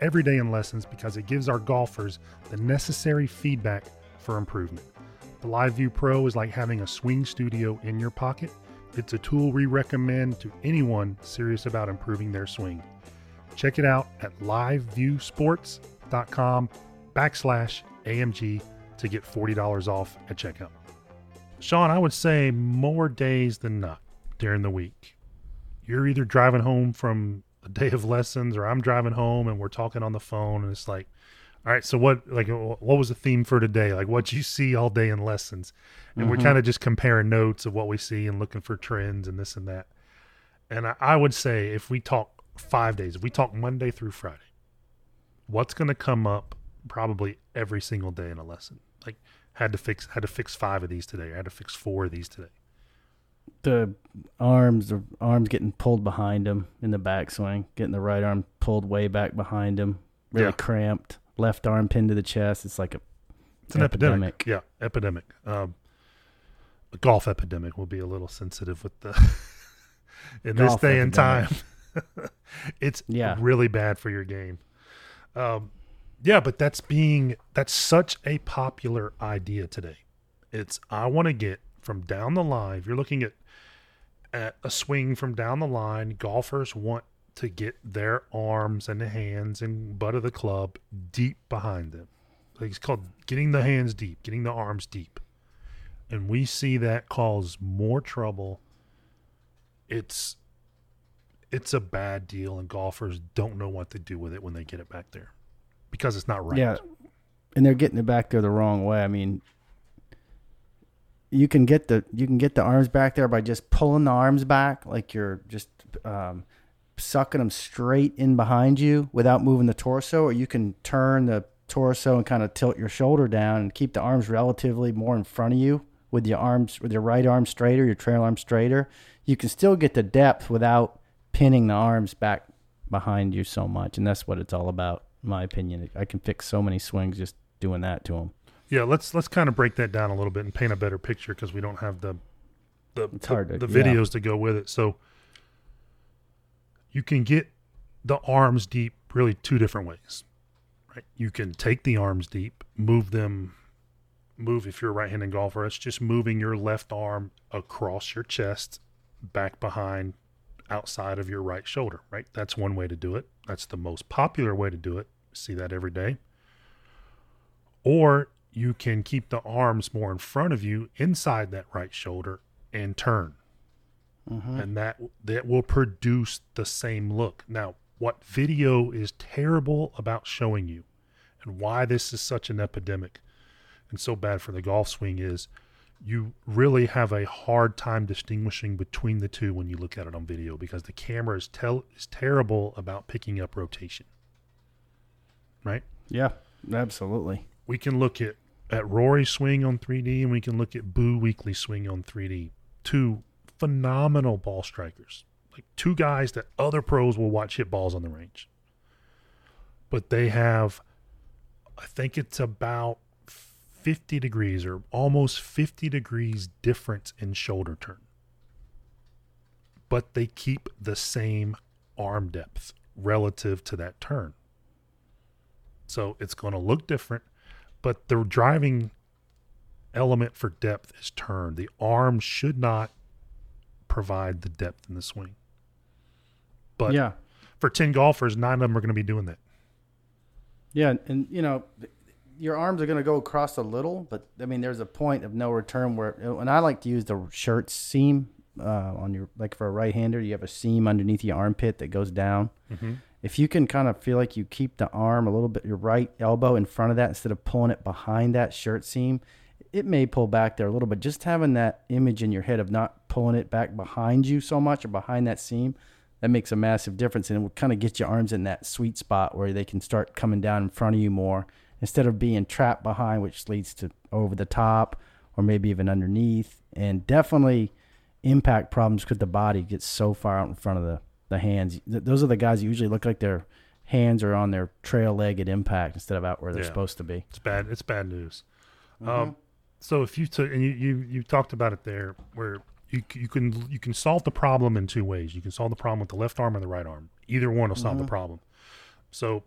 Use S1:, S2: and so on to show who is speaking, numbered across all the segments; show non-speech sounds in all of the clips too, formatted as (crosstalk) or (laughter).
S1: every day in lessons because it gives our golfers the necessary feedback for improvement. The LiveView Pro is like having a swing studio in your pocket. It's a tool we recommend to anyone serious about improving their swing. Check it out at liveviewsports.com backslash AMG to get $40 off at checkout. Sean, I would say more days than not during the week. You're either driving home from a day of lessons or I'm driving home and we're talking on the phone and it's like, all right, so what like what was the theme for today? Like what you see all day in lessons. And
S2: Mm-hmm.
S1: we're kind of just comparing notes of what we see and looking for trends and this and that. And I, I would say if we talk five days, if we talk Monday through Friday, what's gonna come up probably every single day in a lesson? Like had to fix had to fix five of these today, or had to fix four of these today.
S2: The arms the arms getting pulled behind him in the backswing, getting the right arm pulled way back behind him, really
S1: Yeah.
S2: cramped, left arm pinned to the chest. It's like a
S1: It's an epidemic. Yeah, epidemic. Um, a golf epidemic will be a little sensitive with the (laughs) in this
S2: Golf
S1: day and time. (laughs) it's
S2: Yeah.
S1: really bad for your game. Um, yeah, but that's being that's such a popular idea today. It's I want to get from down the line. If you're looking at at a swing from down the line, golfers want to get their arms and the hands and butt of the club deep behind them. Like it's called getting the hands deep, getting the arms deep. And we see that cause more trouble. It's it's a bad deal and golfers don't know what to do with it when they get it back there. Because it's not right.
S2: yeah, and they're getting it back there the wrong way. I mean, you can get the you can get the arms back there by just pulling the arms back, like you're just um, sucking them straight in behind you without moving the torso, or you can turn the torso and kind of tilt your shoulder down and keep the arms relatively more in front of you with your arms with your right arm straighter, your trail arm straighter. You can still get the depth without pinning the arms back behind you so much, and that's what it's all about, in my opinion. I can fix so many swings just doing that to them.
S1: Yeah, let's let's kind of break that down a little bit and paint a better picture because we don't have the the
S2: to-
S1: the
S2: yeah.
S1: videos to go with it. So you can get the arms deep really two different ways. Right? You can take the arms deep, move them move if you're a right-handed golfer, it's just moving your left arm across your chest, back behind outside of your right shoulder, right? That's one way to do it. That's the most popular way to do it. See that every day or you can keep the arms more in front of you inside that right shoulder and turn. Mm-hmm. And that that will produce the same look. Now what video is terrible about showing you and why this is such an epidemic and so bad for the golf swing is you really have a hard time distinguishing between the two when you look at it on video because the camera is tell is terrible about picking up rotation. Right?
S2: Yeah, absolutely.
S1: We can look at at Rory's swing on 3D and we can look at Boo Weekley swing on 3D. Two phenomenal ball strikers. Like two guys that other pros will watch hit balls on the range. But they have I think it's about 50 degrees or almost 50 degrees difference in shoulder turn. But they keep the same arm depth relative to that turn. So it's going to look different, but the driving element for depth is turn. The arm should not provide the depth in the swing. But
S2: yeah,
S1: for 10 golfers, nine of them are going to be doing that.
S2: yeah, and you know, your arms are going to go across a little, but I mean, there's a point of no return where, and I like to use the shirt seam uh, on your like for a right hander, you have a seam underneath your armpit that goes down. If you can kind of feel like you keep the arm a little bit, your right elbow in front of that instead of pulling it behind that shirt seam, it may pull back there a little bit. Just having that image in your head of not pulling it back behind you so much or behind that seam, that makes a massive difference and it will kind of get your arms in that sweet spot where they can start coming down in front of you more instead of being trapped behind, which leads to over the top or maybe even underneath, and definitely impact problems because the body gets so far out in front of the the hands. Th- Those are the guys that usually look like their hands are on their trail leg at impact instead of out where they're
S1: Yeah.
S2: supposed to be.
S1: It's bad. It's bad news.
S2: Mm-hmm.
S1: Um, so if you took and you, you you talked about it there, where you you can you can solve the problem in two ways. You can solve the problem with the left arm or the right arm. Either one will solve
S2: Mm-hmm.
S1: the problem. So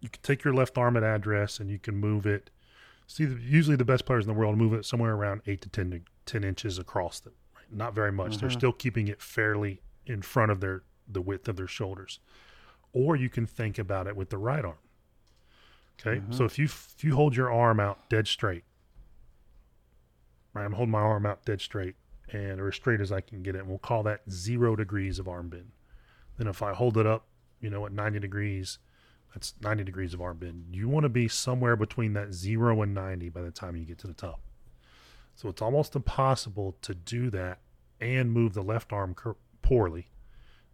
S1: you can take your left arm at address and you can move it. See, usually the best players in the world move it somewhere around eight to 10, to 10 inches across them. Right? Not very much. They're
S2: Mhm.
S1: still keeping it fairly in front of their the width of their shoulders. Or you can think about it with the right arm. Okay,
S2: Mhm.
S1: so if you if you hold your arm out dead straight, right? I'm holding my arm out dead straight and or as straight as I can get it. And we'll call that zero degrees of arm bend. Then if I hold it up, you know, at 90 degrees, that's 90 degrees of arm bend. You want to be somewhere between that zero and 90 by the time you get to the top. So it's almost impossible to do that and move the left arm cor- poorly.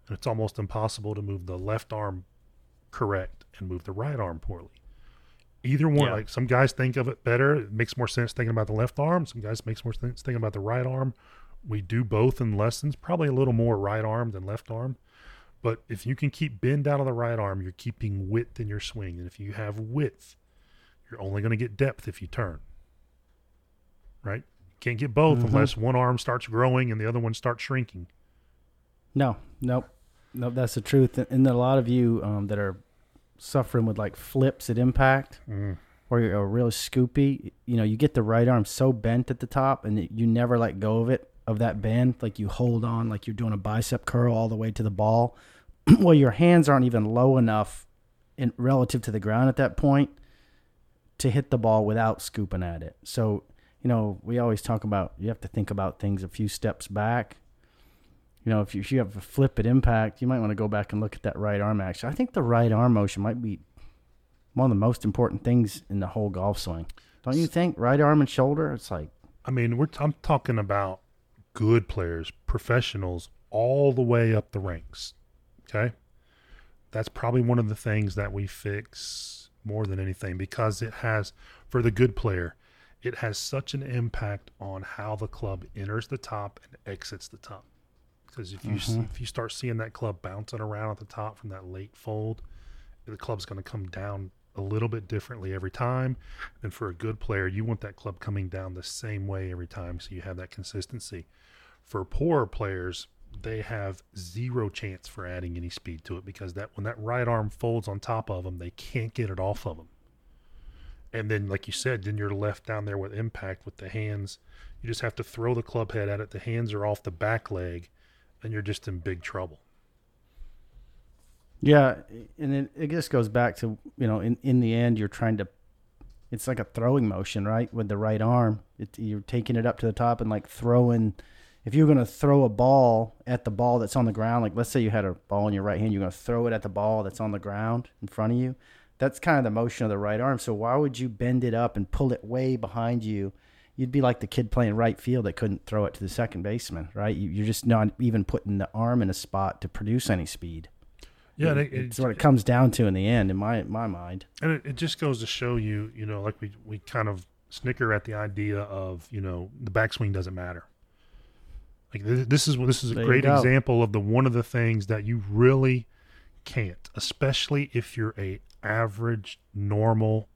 S1: And it's almost impossible to move the left arm correct and move the right arm poorly. Either one,
S2: Yeah.
S1: like some guys think of it better. It makes more sense thinking about the left arm. Some guys makes more sense thinking about the right arm. We do both in lessons, probably a little more right arm than left arm. But if you can keep bend out of the right arm, you're keeping width in your swing. And if you have width, you're only going to get depth if you turn. Right? You can't get both
S2: Mhm.
S1: unless one arm starts growing and the other one starts shrinking.
S2: No, nope, nope. That's the truth. And a lot of you um, that are suffering with like flips at impact, or you're real scoopy, you know, you get the right arm so bent at the top, and you never let go of it of that bend. Like you hold on, like you're doing a bicep curl all the way to the ball. (clears throat) well, your hands aren't even low enough in relative to the ground at that point to hit the ball without scooping at it. So, you know, we always talk about you have to think about things a few steps back. You know, if you, if you have a flip at impact, you might want to go back and look at that right arm action. I think the right arm motion might be one of the most important things in the whole golf swing. Don't you think? Right arm and shoulder. It's like
S1: I mean, we're I'm talking about good players, professionals, all the way up the ranks. Okay, that's probably one of the things that we fix more than anything because it has for the good player, it has such an impact on how the club enters the top and exits the top. Because if you s
S2: Mhm.
S1: if you start seeing that club bouncing around at the top from that late fold, the club's going to come down a little bit differently every time. And for a good player, you want that club coming down the same way every time so you have that consistency. For poorer players, they have zero chance for adding any speed to it because that when that right arm folds on top of them, they can't get it off of them. And then, like you said, then you're left down there with impact with the hands. You just have to throw the club head at it. The hands are off the back leg, and you're just in big trouble.
S2: Yeah, and it, it just goes back to you know, in in the end, you're trying to. It's like a throwing motion, right? With the right arm, it, you're taking it up to the top and like throwing. If you're going to throw a ball at the ball that's on the ground, like let's say you had a ball in your right hand, you're going to throw it at the ball that's on the ground in front of you. That's kind of the motion of the right arm. So why would you bend it up and pull it way behind you? You'd be like the kid playing right field that couldn't throw it to the second baseman, right? You, you're just not even putting the arm in a spot to produce any speed.
S1: Yeah,
S2: It-
S1: it,
S2: it's what it comes down to in the end, in my my mind.
S1: and it, it just goes to show you, you know, like we we kind of snicker at the idea of, you know, the backswing doesn't matter. Like this, this is this is a
S2: There
S1: great example of the one of the things that you really can't, especially if you're a average, normal,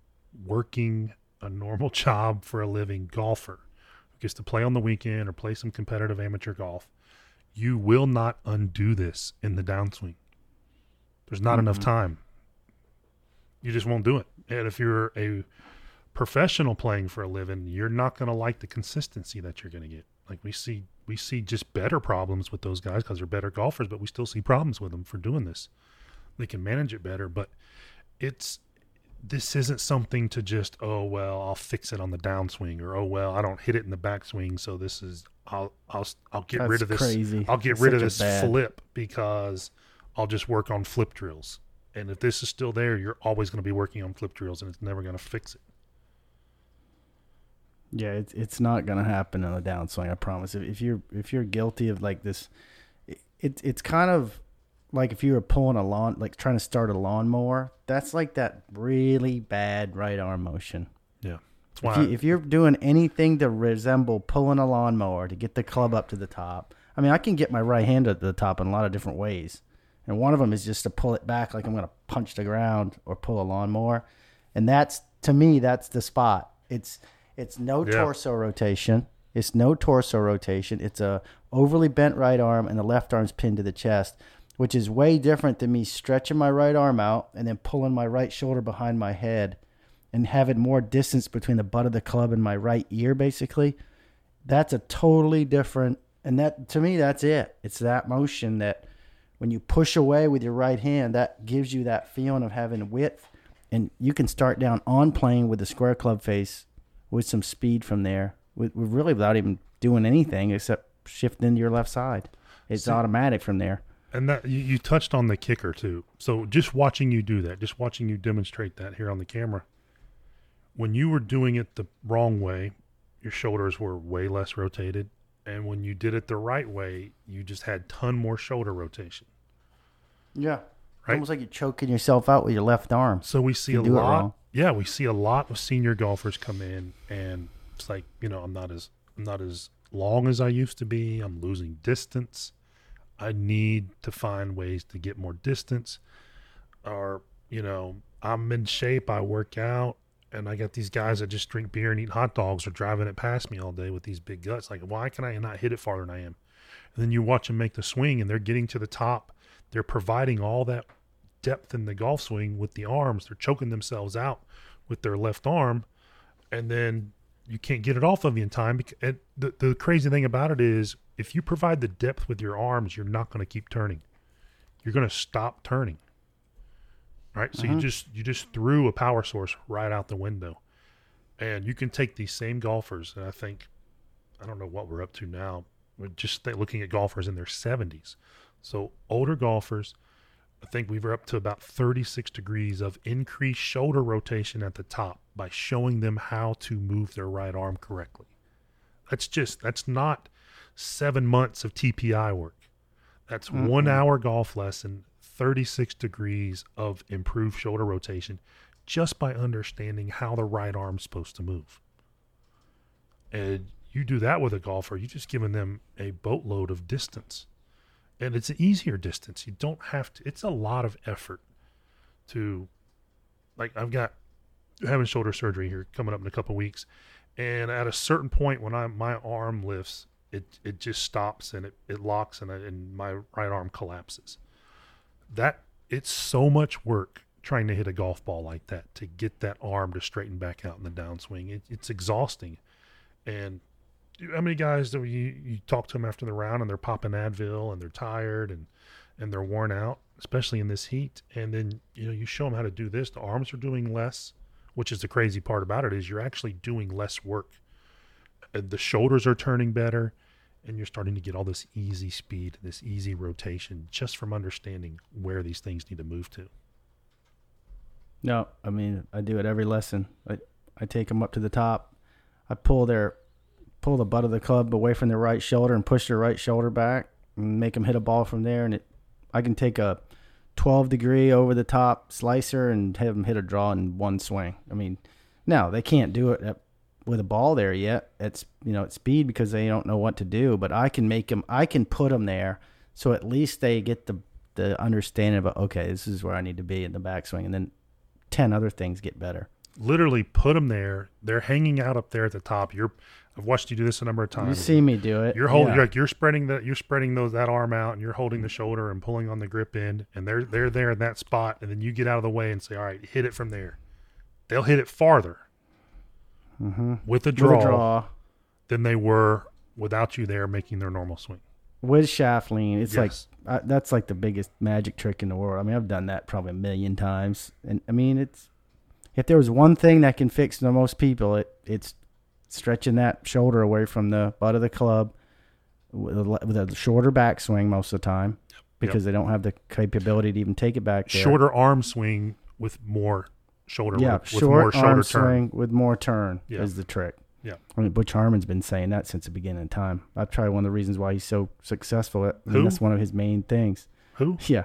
S1: working a normal (laughs) job for a living golfer who gets to play on the weekend or play some competitive amateur golf. You will not undo this in the downswing. There's not enough
S2: Mhm.
S1: time. You just won't do it. And if you're a professional playing for a living, you're not going to like the consistency that you're going to get. Like we see, we see just better problems with those guys because they're better golfers, but we still see problems with them for doing this. They can manage it better, but it's this isn't something to just oh well I'll fix it on the downswing or oh well I don't hit it in the backswing so this is I'll I'll I'll get rid of this
S2: crazy.
S1: I'll get rid of this
S2: bad-
S1: flip because I'll just work on flip drills. And if this is still there, you're always going to be working on flip drills, and it's never going to fix it.
S2: Yeah, it's it's not gonna happen on the downswing. I promise. If, if you're if you're guilty of like this, it, it it's kind of like if you were pulling a lawn, like trying to start a lawnmower. That's like that really bad right arm motion.
S1: Yeah.
S2: If, you, if you're doing anything to resemble pulling a lawnmower to get the club up to the top, I mean, I can get my right hand at the top in a lot of different ways. And one of them is just to pull it back like I'm going to punch the ground or pull a lawnmower. And that's, to me, that's the spot. It's, it's no
S1: Yeah.
S2: torso rotation. It's no torso rotation. It's a overly bent right arm and the left arm's pinned to the chest, which is way different than me stretching my right arm out and then pulling my right shoulder behind my head and having more distance between the butt of the club and my right ear basically. That's a totally different and that to me that's it. It's that motion that when you push away with your right hand that gives you that feeling of having width. And you can start down on plane with the square club face with some speed from there with, with really without even doing anything except shifting to your left side. It's
S1: See-
S2: automatic from there
S1: And that you, you touched on the kicker too. So just watching you do that, just watching you demonstrate that here on the camera, when you were doing it the wrong way, your shoulders were way less rotated, and when you did it the right way, you just had ton more shoulder rotation.
S2: yeah
S1: Right.
S2: almost like you're choking yourself out with your left arm
S1: So we see a lot. Yeah, we see a lot of senior golfers come in, and it's like you know, I'm not as I'm not as long as I used to be. I'm losing distance. I need to find ways to get more distance. Or you know, I'm in shape. I work out, and I got these guys that just drink beer and eat hot dogs or driving it past me all day with these big guts. Like, why can I not hit it farther than I am? And then you watch them make the swing, and they're getting to the top. They're providing all that depth in the golf swing with the arms. They're choking themselves out with their left arm, and then you can't get it off of you in time. And the the crazy thing about it is, if you provide the depth with your arms, you're not going to keep turning. You're going to stop turning. Right. So you mm-hmm. just you just threw a power source right out the window, and you can take these same golfers, and I think I don't know what we're up to now. We're just looking at golfers in their 70s. So older golfers, I think we were up to about 36 degrees of increased shoulder rotation at the top by showing them how to move their right arm correctly. That's just, that's not seven months of TPI work. That's mm-hmm. one hour golf lesson, 36 degrees of improved shoulder rotation just by understanding how the right arm's supposed to move. And you do that with a golfer, you're just giving them a boatload of distance and it's an easier distance. You don't have to. It's a lot of effort to, like, I've got having shoulder surgery here coming up in a couple weeks, and at a certain point when I my arm lifts, it it just stops and it it locks and I, and my right arm collapses. That it's so much work trying to hit a golf ball like that to get that arm to straighten back out in the downswing. It, it's exhausting, and how many guys do you you talk to them after the round and they're popping Advil and they're tired and and they're worn out, especially in this heat. And then you know you show them how to do this. The arms are doing less, which is the crazy part about it is you're actually doing less work. The shoulders are turning better, and you're starting to get all this easy speed, this easy rotation, just from understanding where these things need to move to.
S2: No, I mean I do it every lesson. I I take them up to the top. I pull their pull the butt of the club away from their right shoulder and push their right shoulder back and make them hit a ball from there. And it I can take a 12 degree over the top slicer and have them hit a draw in one swing. I mean, now they can't do it at, with a ball there yet. It's you know at speed because they don't know what to do. But I can make them. I can put them there so at least they get the the understanding of okay, this is where I need to be in the backswing, and then ten other things get better.
S1: Literally put them there. They're hanging out up there at the top. You're I've watched you do this a number of times.
S2: You see me do it.
S1: You're holding,
S2: Yeah.
S1: you're like you're spreading that, you're spreading those that arm out, and you're holding the shoulder and pulling on the grip end, and they're they're there in that spot, and then you get out of the way and say, all right, hit it from there. They'll hit it farther with a
S2: With a
S1: draw,
S2: draw
S1: than they were without you there making their normal swing.
S2: with shaft lean. It's
S1: Yes.
S2: like uh, that's like the biggest magic trick in the world. I mean, I've done that probably a million times, and I mean, it's if there was one thing that can fix the most people, it it's stretching that shoulder away from the butt of the club with a, with a shorter backswing most of the time because they don't have the capability to even take it back there.
S1: Shorter arm swing with more shoulder,
S2: yeah,
S1: with, with
S2: short
S1: more shoulder
S2: arm
S1: turn.
S2: swing with more turn
S1: Yeah.
S2: is the trick.
S1: Yeah.
S2: I mean, Butch Harmon's been saying that since the beginning of time. That's probably one of the reasons why he's so successful. At, I mean,
S1: Who?
S2: that's one of his main things.
S1: Who? (laughs)
S2: Yeah,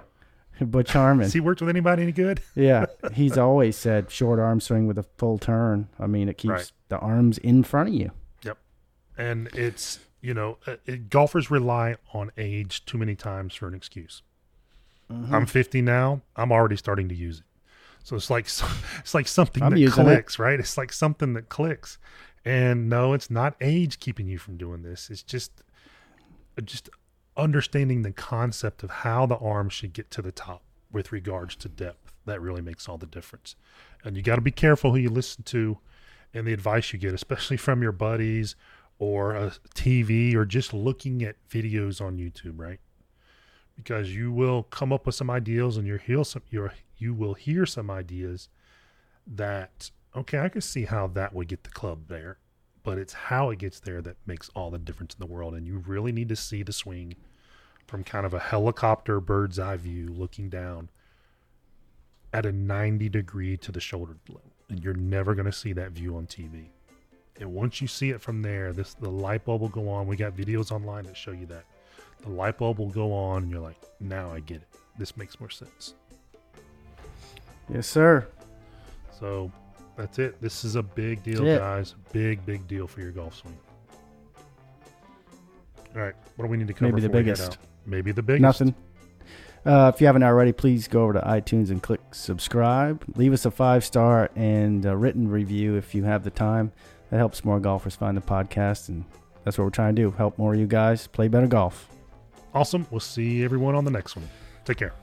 S2: Butch Harmon.
S1: Has he worked with anybody any good? (laughs)
S2: yeah, (laughs) he's always said short arm swing with a full turn. I mean, it keeps
S1: Right.
S2: the arms in front of you.
S1: Yep, and it's, you know, uh, it, golfers rely on age too many times for an excuse.
S2: Mm-hmm.
S1: I'm 50 now. I'm already starting to use it. So it's like (laughs) it's like something
S2: I'm
S1: that
S2: using it.
S1: clicks, right? It's like something that clicks. And no, it's not age keeping you from doing this. It's just uh, just understanding the concept of how the arm should get to the top with regards to depth. That really makes all the difference. And you got to be careful who you listen to and the advice you get, especially from your buddies or a TV or just looking at videos on YouTube, right? Because you will come up with some ideas and you'll hear some you will hear some ideas that okay, I can see how that would get the club there, but it's how it gets there that makes all the difference in the world. And you really need to see the swing from kind of a helicopter bird's eye view looking down at a 90 degree to the shoulder blade. And you're never going to see that view on TV. And once you see it from there, this the light bulb will go on. We got videos online that show you that. The light bulb will go on and you're like, now I get it. This makes more sense.
S2: Yes, sir.
S1: So that's it. This is a big deal, guys. Big, big deal for your golf swing. All right. What do we need to cover?
S2: Maybe the
S1: before we head
S2: biggest.
S1: out? Maybe the biggest.
S2: Nothing. Uh, if you haven't already, please go over to iTunes and click subscribe. Leave us a five star and a written review if you have the time. That helps more golfers find the podcast, and that's what we're trying to do. Help more of you guys play better golf.
S1: Awesome. We'll see everyone on the next one. Take care.